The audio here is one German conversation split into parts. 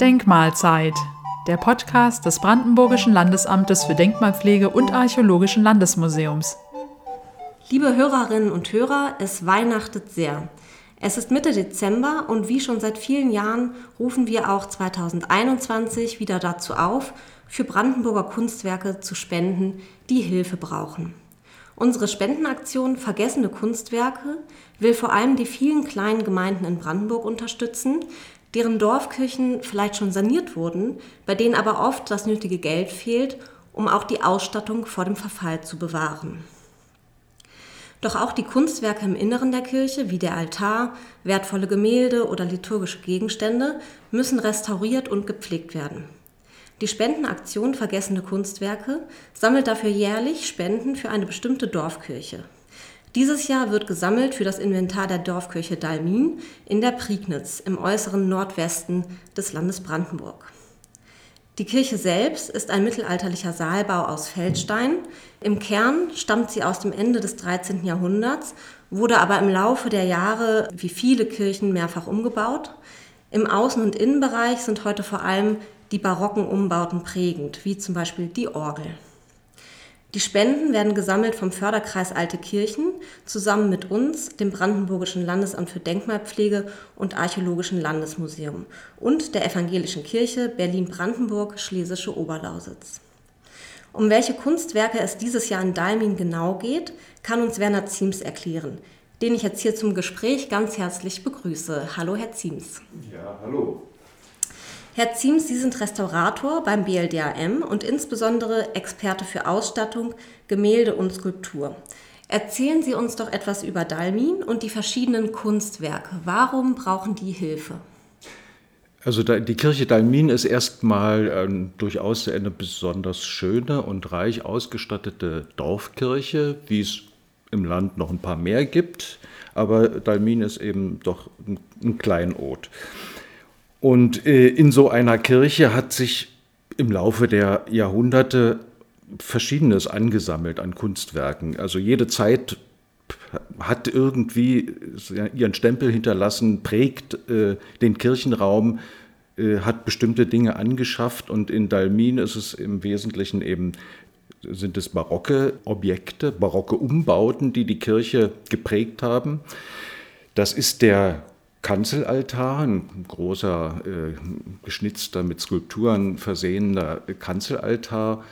Denkmalzeit, der Podcast des Brandenburgischen Landesamtes für Denkmalpflege und Archäologischen Landesmuseums. Liebe Hörerinnen und Hörer, es weihnachtet sehr. Es ist Mitte Dezember und wie schon seit vielen Jahren rufen wir auch 2021 wieder dazu auf, für Brandenburger Kunstwerke zu spenden, die Hilfe brauchen. Unsere Spendenaktion Vergessene Kunstwerke will vor allem die vielen kleinen Gemeinden in Brandenburg unterstützen, deren Dorfkirchen vielleicht schon saniert wurden, bei denen aber oft das nötige Geld fehlt, um auch die Ausstattung vor dem Verfall zu bewahren. Doch auch die Kunstwerke im Inneren der Kirche, wie der Altar, wertvolle Gemälde oder liturgische Gegenstände, müssen restauriert und gepflegt werden. Die Spendenaktion Vergessene Kunstwerke sammelt dafür jährlich Spenden für eine bestimmte Dorfkirche. Dieses Jahr wird gesammelt für das Inventar der Dorfkirche Dalmin in der Prignitz im äußeren Nordwesten des Landes Brandenburg. Die Kirche selbst ist ein mittelalterlicher Saalbau aus Feldstein. Im Kern stammt sie aus dem Ende des 13. Jahrhunderts, wurde aber im Laufe der Jahre wie viele Kirchen mehrfach umgebaut. Im Außen- und Innenbereich sind heute vor allem die barocken Umbauten prägend, wie zum Beispiel die Orgel. Die Spenden werden gesammelt vom Förderkreis Alte Kirchen zusammen mit uns, dem Brandenburgischen Landesamt für Denkmalpflege und Archäologischen Landesmuseum und der Evangelischen Kirche Berlin-Brandenburg Schlesische Oberlausitz. Um welche Kunstwerke es dieses Jahr in Dalmin genau geht, kann uns Werner Ziems erklären, den ich jetzt hier zum Gespräch ganz herzlich begrüße. Hallo, Herr Ziems. Ja, hallo. Herr Ziems, Sie sind Restaurator beim BLDAM und insbesondere Experte für Ausstattung, Gemälde und Skulptur. Erzählen Sie uns doch etwas über Dalmin und die verschiedenen Kunstwerke. Warum brauchen die Hilfe? Also die Kirche Dalmin ist erstmal ähm, durchaus eine besonders schöne und reich ausgestattete Dorfkirche, wie es im Land noch ein paar mehr gibt. Aber Dalmin ist eben doch ein, ein Kleinod. Und äh, in so einer Kirche hat sich im Laufe der Jahrhunderte Verschiedenes angesammelt an Kunstwerken. Also jede Zeit hat irgendwie ihren Stempel hinterlassen, prägt äh, den Kirchenraum, äh, hat bestimmte Dinge angeschafft und in Dalmin ist es im Wesentlichen eben sind es barocke Objekte, barocke Umbauten, die die Kirche geprägt haben. Das ist der Kanzelaltar, ein großer, äh, geschnitzter, mit Skulpturen versehener Kanzelaltar.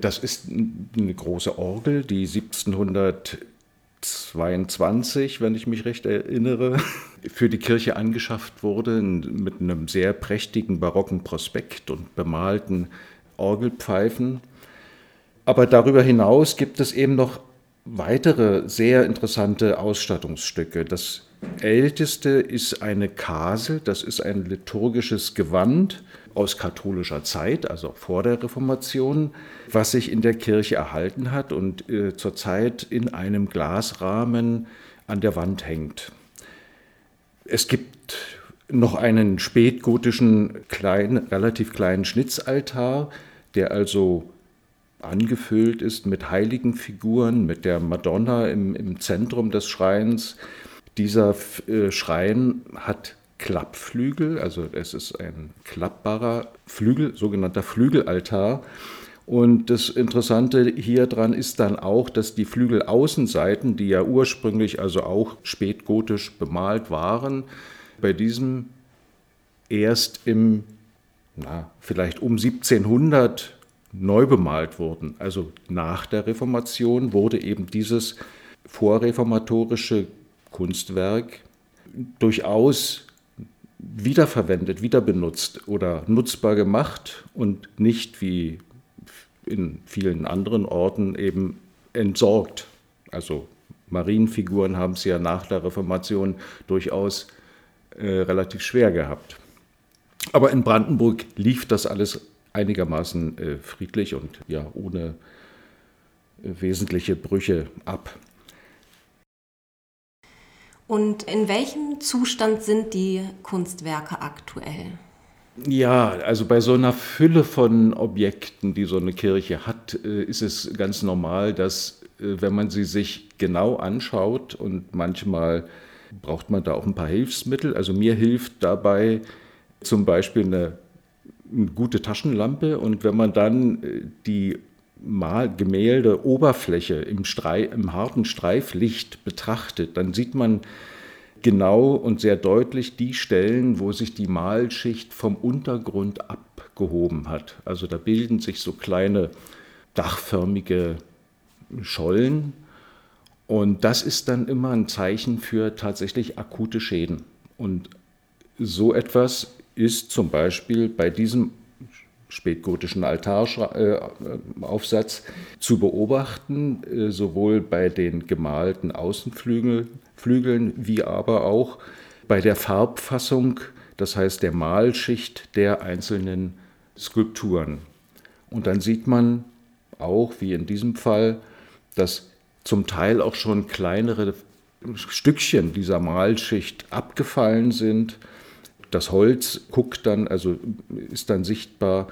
Das ist eine große Orgel, die 1722, wenn ich mich recht erinnere, für die Kirche angeschafft wurde, mit einem sehr prächtigen barocken Prospekt und bemalten Orgelpfeifen. Aber darüber hinaus gibt es eben noch weitere sehr interessante Ausstattungsstücke. Das älteste ist eine Kasel, das ist ein liturgisches Gewand aus katholischer Zeit, also vor der Reformation, was sich in der Kirche erhalten hat und äh, zurzeit in einem Glasrahmen an der Wand hängt. Es gibt noch einen spätgotischen, kleinen, relativ kleinen Schnitzaltar, der also angefüllt ist mit heiligen Figuren, mit der Madonna im, im Zentrum des Schreins. Dieser äh, Schrein hat Klappflügel, also es ist ein klappbarer Flügel, sogenannter Flügelaltar. Und das Interessante hier dran ist dann auch, dass die Flügelaußenseiten, die ja ursprünglich also auch spätgotisch bemalt waren, bei diesem erst im, na, vielleicht um 1700 neu bemalt wurden. Also nach der Reformation wurde eben dieses vorreformatorische Kunstwerk durchaus wiederverwendet, wiederbenutzt oder nutzbar gemacht und nicht wie in vielen anderen Orten eben entsorgt. Also Marienfiguren haben es ja nach der Reformation durchaus äh, relativ schwer gehabt. Aber in Brandenburg lief das alles einigermaßen äh, friedlich und ja ohne äh, wesentliche Brüche ab. Und in welchem Zustand sind die Kunstwerke aktuell? Ja, also bei so einer Fülle von Objekten, die so eine Kirche hat, äh, ist es ganz normal, dass wenn man sie sich genau anschaut und manchmal braucht man da auch ein paar Hilfsmittel. Also mir hilft dabei zum Beispiel eine, eine gute Taschenlampe und wenn man dann äh, die Mal Gemälde Oberfläche im, Streif, im harten Streiflicht betrachtet, dann sieht man genau und sehr deutlich die Stellen, wo sich die Malschicht vom Untergrund abgehoben hat. Also da bilden sich so kleine dachförmige Schollen und das ist dann immer ein Zeichen für tatsächlich akute Schäden. Und so etwas ist zum Beispiel bei diesem spätgotischen Altaraufsatz zu beobachten, äh, sowohl bei den gemalten Außenflügeln wie aber auch bei der Farbfassung, das heißt der Malschicht der einzelnen Skulpturen. Und dann sieht man auch, wie in diesem Fall, dass zum Teil auch schon kleinere Stückchen dieser Malschicht abgefallen sind das Holz guckt dann, also ist dann sichtbar.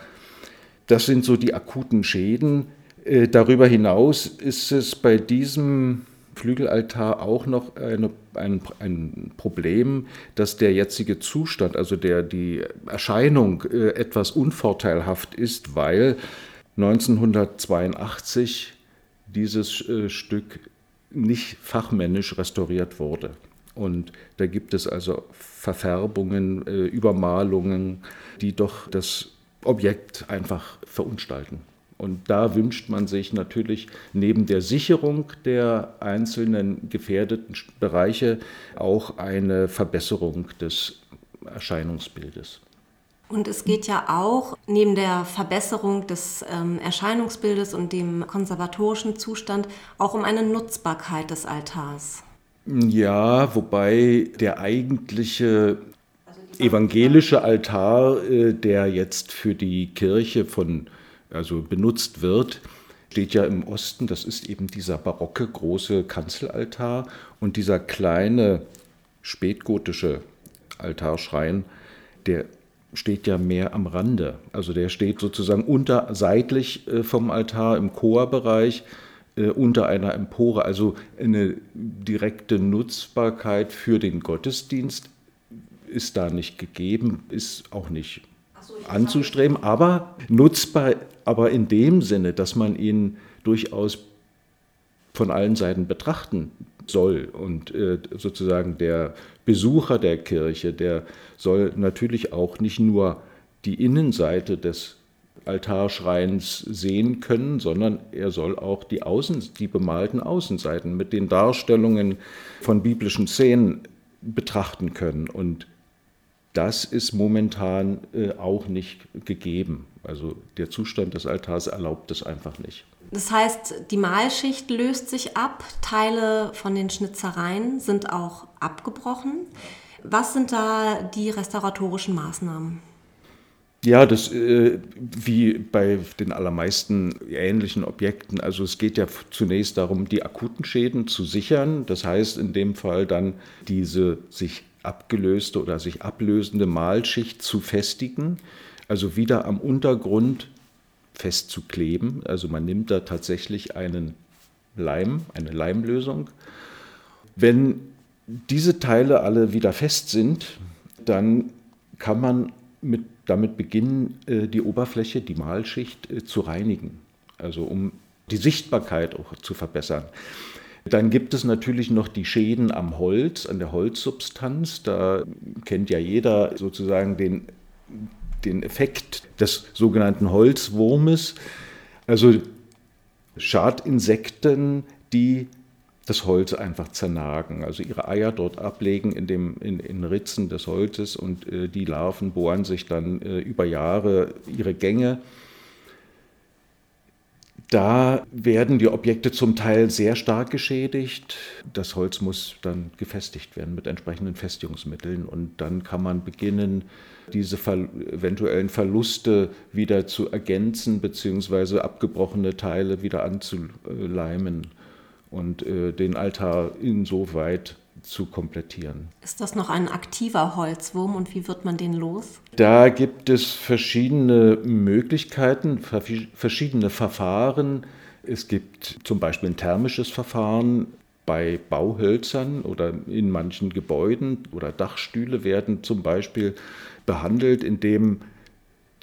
Das sind so die akuten Schäden. Äh, darüber hinaus ist es bei diesem Flügelaltar auch noch eine, ein, ein, Problem, dass der jetzige Zustand, also der, die Erscheinung äh, etwas unvorteilhaft ist, weil 1982 dieses äh, Stück nicht fachmännisch restauriert wurde. Und da gibt es also Verfärbungen, äh, Übermalungen, die doch das Objekt einfach verunstalten. Und da wünscht man sich natürlich neben der Sicherung der einzelnen gefährdeten Bereiche auch eine Verbesserung des Erscheinungsbildes. Und es geht ja auch neben der Verbesserung des ähm, Erscheinungsbildes und dem konservatorischen Zustand auch um eine Nutzbarkeit des Altars. Ja, wobei der eigentliche evangelische Altar, äh, der jetzt für die Kirche von, also benutzt wird, steht ja im Osten. Das ist eben dieser barocke große Kanzelaltar und dieser kleine spätgotische Altarschrein, der steht ja mehr am Rande. Also der steht sozusagen unter seitlich äh, vom Altar im Chorbereich unter einer Empore. Also eine direkte Nutzbarkeit für den Gottesdienst ist da nicht gegeben, ist auch nicht so, anzustreben, aber nutzbar, aber in dem Sinne, dass man ihn durchaus von allen Seiten betrachten soll. Und äh, sozusagen der Besucher der Kirche, der soll natürlich auch nicht nur die Innenseite des Altarschreins sehen können, sondern er soll auch die, Außen, die bemalten Außenseiten mit den Darstellungen von biblischen Szenen betrachten können. Und das ist momentan äh, auch nicht gegeben. Also der Zustand des Altars erlaubt es einfach nicht. Das heißt, die Malschicht löst sich ab, Teile von den Schnitzereien sind auch abgebrochen. Was sind da die restauratorischen Maßnahmen? Ja, das äh, wie bei den allermeisten ähnlichen Objekten. Also es geht ja zunächst darum, die akuten Schäden zu sichern. Das heißt in dem Fall dann diese sich abgelöste oder sich ablösende Malschicht zu festigen, also wieder am Untergrund festzukleben. Also man nimmt da tatsächlich einen Leim, eine Leimlösung. Wenn diese Teile alle wieder fest sind, dann kann man mit damit beginnen, äh, die Oberfläche, die Malschicht äh, zu reinigen, also um die Sichtbarkeit auch zu verbessern. Dann gibt es natürlich noch die Schäden am Holz, an der Holzsubstanz. Da kennt ja jeder sozusagen den, den Effekt des sogenannten Holzwurmes. Also Schadinsekten, die das Holz einfach zernagen, also ihre Eier dort ablegen in, dem, in, in Ritzen des Holzes und äh, die Larven bohren sich dann äh, über Jahre ihre Gänge. Da werden die Objekte zum Teil sehr stark geschädigt. Das Holz muss dann gefestigt werden mit entsprechenden Festigungsmitteln und dann kann man beginnen, diese eventuellen Verluste wieder zu ergänzen bzw. abgebrochene Teile wieder anzuleimen und äh, den Altar insoweit zu komplettieren. Ist das noch ein aktiver Holzwurm und wie wird man den los? Da gibt es verschiedene Möglichkeiten, verschiedene Verfahren. Es gibt zum Beispiel ein thermisches Verfahren, bei Bauhölzern oder in manchen Gebäuden oder Dachstühle werden zum Beispiel behandelt, indem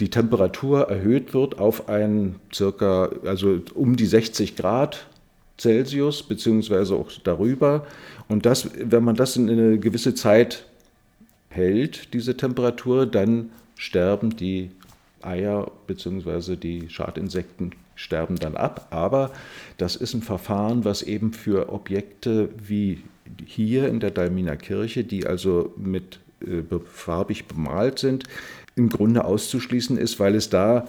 die Temperatur erhöht wird auf ein circa, also um die 60 Grad Celsius, beziehungsweise auch darüber. Und das, wenn man das in eine gewisse Zeit hält, diese Temperatur, dann sterben die Eier bzw. die Schadinsekten sterben dann ab. Aber das ist ein Verfahren, was eben für Objekte wie hier in der Dalminer Kirche, die also mit äh, farbig bemalt sind, im Grunde auszuschließen ist, weil es da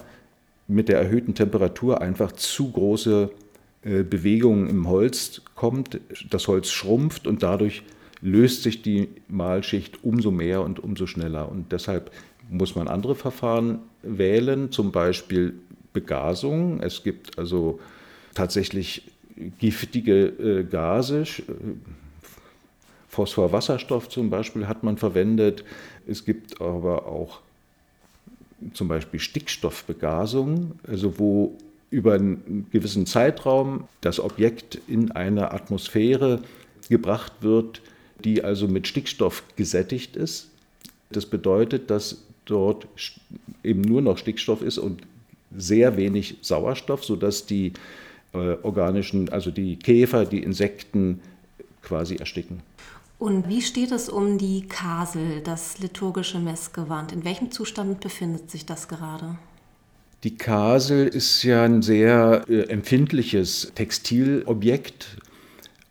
mit der erhöhten Temperatur einfach zu große äh, Bewegungen im Holz kommt. Das Holz schrumpft und dadurch löst sich die Malschicht umso mehr und umso schneller. Und deshalb muss man andere Verfahren wählen, zum Beispiel Begasung. Es gibt also tatsächlich giftige äh, Gase. Phosphorwasserstoff zum Beispiel hat man verwendet. Es gibt aber auch zum Beispiel Stickstoffbegasung, also wo über einen gewissen Zeitraum das Objekt in eine Atmosphäre gebracht wird, die also mit Stickstoff gesättigt ist. Das bedeutet, dass dort eben nur noch Stickstoff ist und sehr wenig Sauerstoff, sodass die äh, organischen, also die Käfer, die Insekten quasi ersticken. Und wie steht es um die Kasel, das liturgische Messgewand? In welchem Zustand befindet sich das gerade? Die Kasel ist ja ein sehr äh, empfindliches Textilobjekt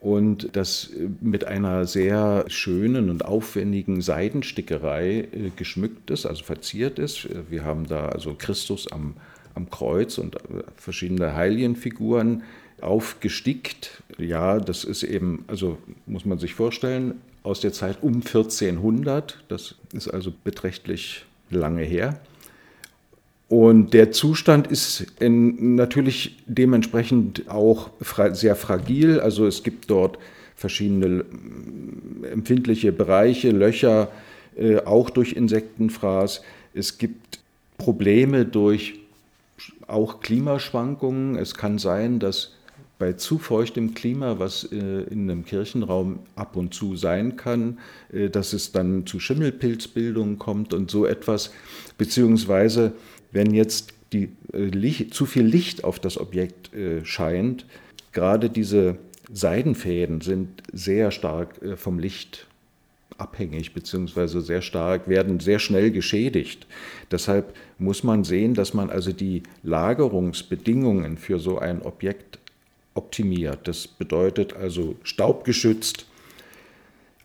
und das äh, mit einer sehr schönen und aufwendigen Seidenstickerei äh, geschmückt ist, also verziert ist. Wir haben da also Christus am, am Kreuz und verschiedene Heiligenfiguren aufgestickt. Ja, das ist eben, also muss man sich vorstellen, aus der Zeit um 1400. Das ist also beträchtlich lange her. Und der Zustand ist in, natürlich dementsprechend auch fra sehr fragil. Also es gibt dort verschiedene empfindliche Bereiche, Löcher, äh, auch durch Insektenfraß. Es gibt Probleme durch auch Klimaschwankungen. Es kann sein, dass bei zu feuchtem Klima, was äh, in einem Kirchenraum ab und zu sein kann, äh, dass es dann zu Schimmelpilzbildungen kommt und so etwas, beziehungsweise wenn jetzt die, äh, Licht, zu viel Licht auf das Objekt scheint, gerade diese Seidenfäden sind sehr stark vom Licht abhängig, beziehungsweise sehr stark, werden sehr schnell geschädigt. Deshalb muss man sehen, dass man also die Lagerungsbedingungen für so ein Objekt optimiert. Das bedeutet also staubgeschützt,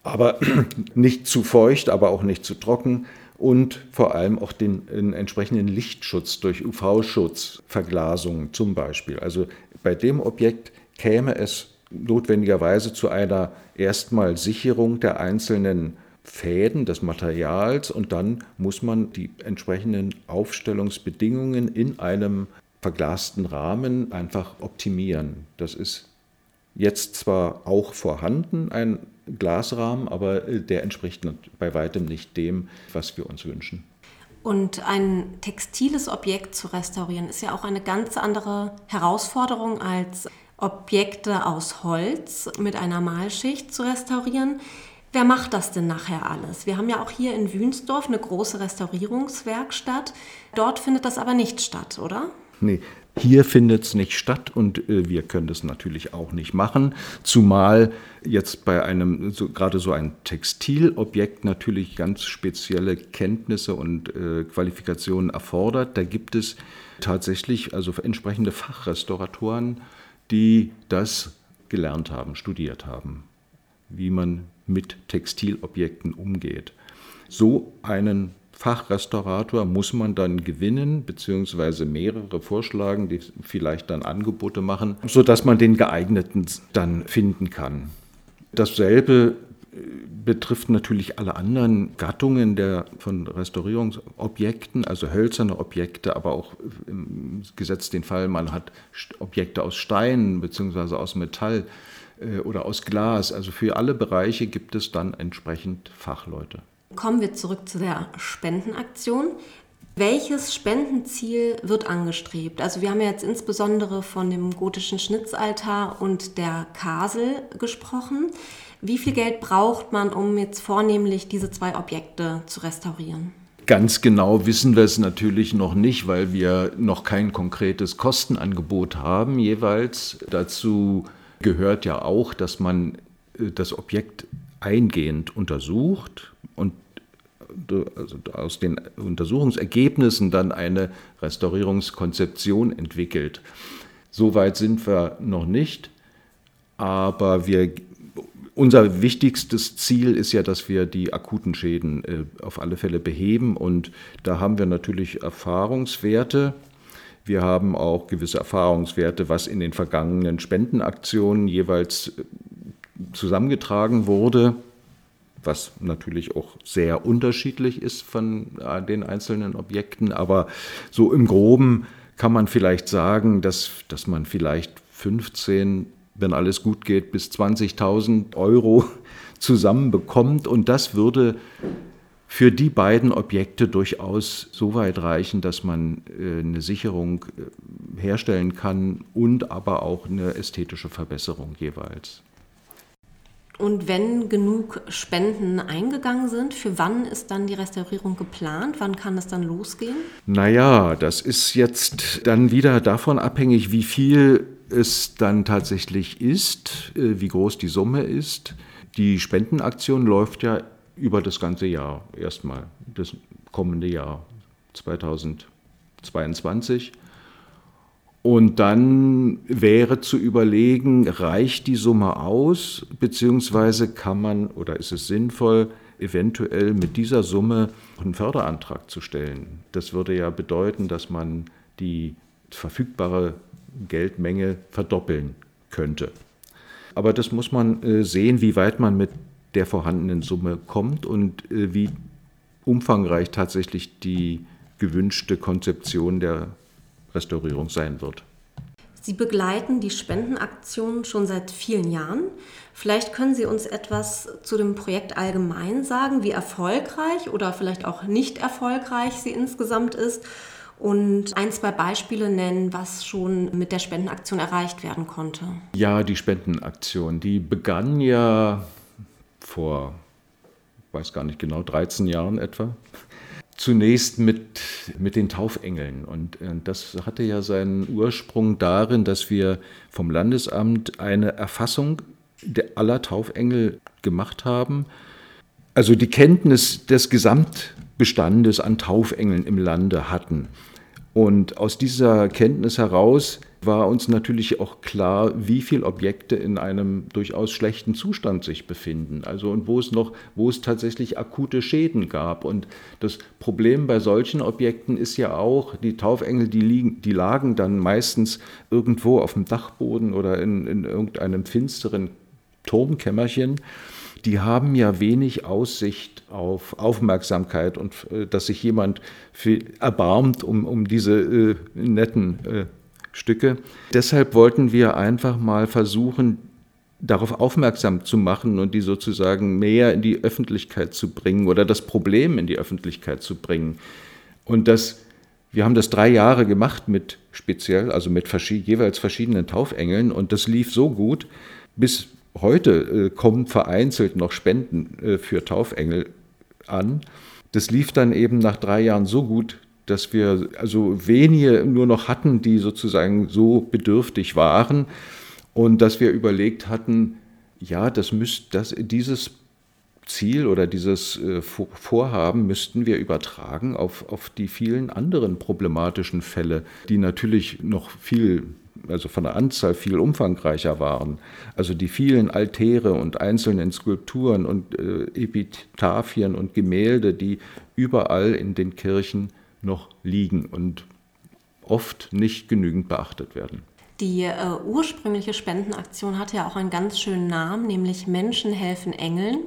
aber nicht zu feucht, aber auch nicht zu trocken und vor allem auch den, den entsprechenden Lichtschutz durch UV-Schutz, Verglasung zum Beispiel. Also bei dem Objekt käme es notwendigerweise zu einer erstmal Sicherung der einzelnen Fäden des Materials und dann muss man die entsprechenden Aufstellungsbedingungen in einem verglasten Rahmen einfach optimieren. Das ist jetzt zwar auch vorhanden, ein Glasrahmen, aber äh, der entspricht bei weitem nicht dem, was wir uns wünschen. Und ein textiles Objekt zu restaurieren ist ja auch eine ganz andere Herausforderung als Objekte aus Holz mit einer Malschicht zu restaurieren. Wer macht das denn nachher alles? Wir haben ja auch hier in Wünsdorf eine große Restaurierungswerkstatt. Dort findet das aber nicht statt, oder? Nee, hier findet es nicht statt und äh, wir können das natürlich auch nicht machen, zumal jetzt bei einem, so, gerade so ein Textilobjekt natürlich ganz spezielle Kenntnisse und äh, Qualifikationen erfordert. Da gibt es tatsächlich also entsprechende Fachrestauratoren, die das gelernt haben, studiert haben, wie man mit Textilobjekten umgeht. So einen Fachrestaurator muss man dann gewinnen, beziehungsweise mehrere vorschlagen, die vielleicht dann Angebote machen, sodass man den geeigneten dann finden kann. Dasselbe äh, betrifft natürlich alle anderen Gattungen der, von Restaurierungsobjekten, also hölzerne Objekte, aber auch im Gesetz den Fall, man hat Objekte aus Stein bzw. aus Metall äh, oder aus Glas. Also für alle Bereiche gibt es dann entsprechend Fachleute. Kommen wir zurück zu der Spendenaktion. Welches Spendenziel wird angestrebt? Also wir haben ja jetzt insbesondere von dem gotischen Schnitzaltar und der Kasel gesprochen. Wie viel Geld braucht man, um jetzt vornehmlich diese zwei Objekte zu restaurieren? Ganz genau wissen wir es natürlich noch nicht, weil wir noch kein konkretes Kostenangebot haben jeweils. Dazu gehört ja auch, dass man äh, das Objekt eingehend untersucht und also aus den Untersuchungsergebnissen dann eine Restaurierungskonzeption entwickelt. Soweit sind wir noch nicht, aber wir, unser wichtigstes Ziel ist ja, dass wir die akuten Schäden äh, auf alle Fälle beheben und da haben wir natürlich Erfahrungswerte. Wir haben auch gewisse Erfahrungswerte, was in den vergangenen Spendenaktionen jeweils äh, zusammengetragen wurde was natürlich auch sehr unterschiedlich ist von äh, den einzelnen Objekten. Aber so im groben kann man vielleicht sagen, dass, dass man vielleicht 15, wenn alles gut geht, bis 20.000 Euro zusammenbekommt. Und das würde für die beiden Objekte durchaus so weit reichen, dass man äh, eine Sicherung äh, herstellen kann und aber auch eine ästhetische Verbesserung jeweils. Und wenn genug Spenden eingegangen sind, für wann ist dann die Restaurierung geplant? Wann kann es dann losgehen? Naja, das ist jetzt dann wieder davon abhängig, wie viel es dann tatsächlich ist, äh, wie groß die Summe ist. Die Spendenaktion läuft ja über das ganze Jahr erstmal, das kommende Jahr 2022. Und dann wäre zu überlegen, reicht die Summe aus, beziehungsweise kann man oder ist es sinnvoll, eventuell mit dieser Summe einen Förderantrag zu stellen. Das würde ja bedeuten, dass man die verfügbare Geldmenge verdoppeln könnte. Aber das muss man äh, sehen, wie weit man mit der vorhandenen Summe kommt und äh, wie umfangreich tatsächlich die gewünschte Konzeption der Restaurierung sein wird. Sie begleiten die Spendenaktion schon seit vielen Jahren. Vielleicht können Sie uns etwas zu dem Projekt allgemein sagen, wie erfolgreich oder vielleicht auch nicht erfolgreich sie insgesamt ist und ein, zwei Beispiele nennen, was schon mit der Spendenaktion erreicht werden konnte. Ja, die Spendenaktion, die begann ja vor, ich weiß gar nicht genau, 13 Jahren etwa zunächst mit, mit den Taufengeln. Und äh, das hatte ja seinen Ursprung darin, dass wir vom Landesamt eine Erfassung aller Taufengel gemacht haben. Also die Kenntnis des Gesamtbestandes an Taufengeln im Lande hatten. Und aus dieser Kenntnis heraus war uns natürlich auch klar, wie viele Objekte in einem durchaus schlechten Zustand sich befinden. Also und wo es noch, wo es tatsächlich akute Schäden gab. Und das Problem bei solchen Objekten ist ja auch, die Taufengel, die, liegen, die lagen dann meistens irgendwo auf dem Dachboden oder in, in irgendeinem finsteren Turmkämmerchen die haben ja wenig Aussicht auf Aufmerksamkeit und äh, dass sich jemand erbarmt um, um diese äh, netten äh, Stücke. Deshalb wollten wir einfach mal versuchen, darauf aufmerksam zu machen und die sozusagen mehr in die Öffentlichkeit zu bringen oder das Problem in die Öffentlichkeit zu bringen. Und das, wir haben das drei Jahre gemacht mit speziell, also mit jeweils verschiedenen Taufengeln und das lief so gut, bis heute äh, kommen vereinzelt noch Spenden äh, für Taufengel an. Das lief dann eben nach drei Jahren so gut, dass wir also wenige nur noch hatten, die sozusagen so bedürftig waren und dass wir überlegt hatten, ja, das müsst, das, dieses Ziel oder dieses äh, Vorhaben müssten wir übertragen auf, auf die vielen anderen problematischen Fälle, die natürlich noch viel, also von der Anzahl viel umfangreicher waren. Also die vielen Altäre und einzelnen Skulpturen und äh, Epitaphien und Gemälde, die überall in den Kirchen noch liegen und oft nicht genügend beachtet werden. Die äh, ursprüngliche Spendenaktion hatte ja auch einen ganz schönen Namen, nämlich Menschen helfen Engeln.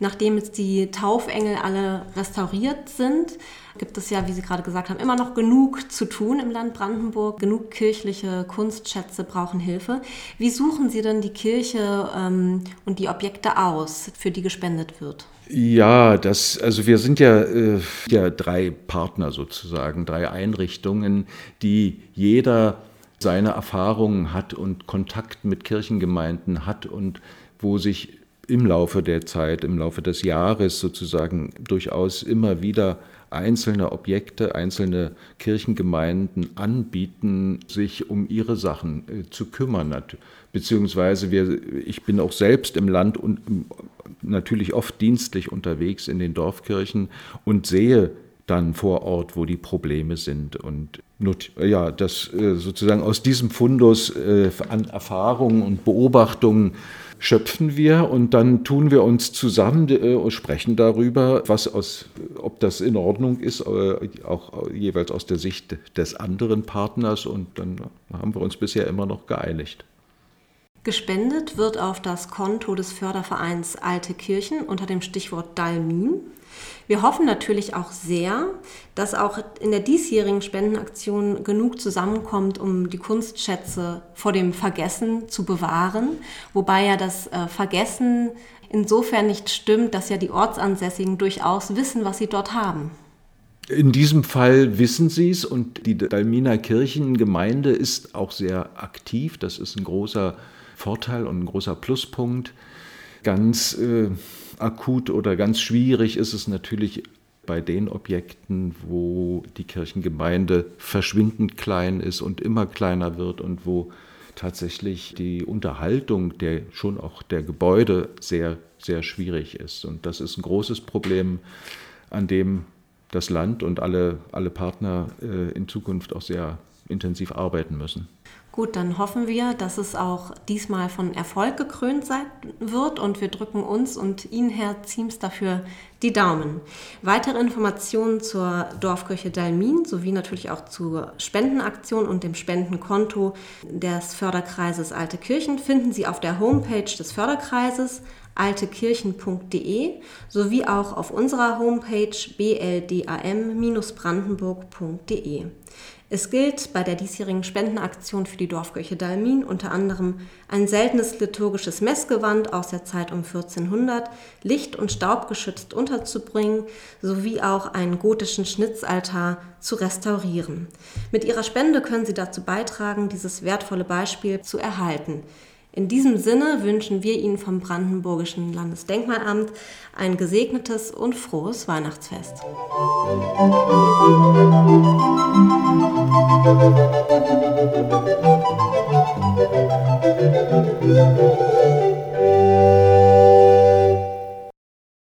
Nachdem jetzt die Taufengel alle restauriert sind, gibt es ja, wie Sie gerade gesagt haben, immer noch genug zu tun im Land Brandenburg. Genug kirchliche Kunstschätze brauchen Hilfe. Wie suchen Sie denn die Kirche ähm, und die Objekte aus, für die gespendet wird? Ja, das, also wir sind ja, äh, ja drei Partner sozusagen, drei Einrichtungen, die jeder seine Erfahrungen hat und Kontakt mit Kirchengemeinden hat und wo sich im Laufe der Zeit, im Laufe des Jahres sozusagen durchaus immer wieder einzelne Objekte, einzelne Kirchengemeinden anbieten, sich um ihre Sachen äh, zu kümmern. Beziehungsweise wir, ich bin auch selbst im Land und natürlich oft dienstlich unterwegs in den Dorfkirchen und sehe dann vor Ort, wo die Probleme sind. Und ja, das äh, sozusagen aus diesem Fundus äh, an Erfahrungen und Beobachtungen schöpfen wir und dann tun wir uns zusammen äh, und sprechen darüber, was aus, ob das in Ordnung ist, äh, auch jeweils aus der Sicht des anderen Partners und dann haben wir uns bisher immer noch geeinigt. Gespendet wird auf das Konto des Fördervereins Alte Kirchen unter dem Stichwort Dalmin. Wir hoffen natürlich auch sehr, dass auch in der diesjährigen Spendenaktion genug zusammenkommt, um die Kunstschätze vor dem Vergessen zu bewahren. Wobei ja das äh, Vergessen insofern nicht stimmt, dass ja die Ortsansässigen durchaus wissen, was sie dort haben. In diesem Fall wissen sie es und die Dalminer Kirchengemeinde ist auch sehr aktiv. Das ist ein großer Vorteil und ein großer Pluspunkt. Ganz äh, akut oder ganz schwierig ist es natürlich bei den Objekten, wo die Kirchengemeinde verschwindend klein ist und immer kleiner wird und wo tatsächlich die Unterhaltung der schon auch der Gebäude sehr sehr schwierig ist und das ist ein großes Problem, an dem das Land und alle alle Partner äh, in Zukunft auch sehr intensiv arbeiten müssen. Gut, dann hoffen wir, dass es auch diesmal von Erfolg gekrönt sein wird und wir drücken uns und Ihnen, Herr Ziems, dafür die Daumen. Weitere Informationen zur Dorfkirche Dalmin sowie natürlich auch zur Spendenaktion und dem Spendenkonto des Förderkreises Alte Kirchen finden Sie auf der Homepage des Förderkreises altekirchen.de sowie auch auf unserer Homepage bldam-brandenburg.de. Es gilt bei der diesjährigen Spendenaktion für die Dorfkirche Dalmin unter anderem ein seltenes liturgisches Messgewand aus der Zeit um 1400 licht- und staubgeschützt unterzubringen, sowie auch einen gotischen Schnitzaltar zu restaurieren. Mit ihrer Spende können Sie dazu beitragen, dieses wertvolle Beispiel zu erhalten. In diesem Sinne wünschen wir Ihnen vom Brandenburgischen Landesdenkmalamt ein gesegnetes und frohes Weihnachtsfest. Musik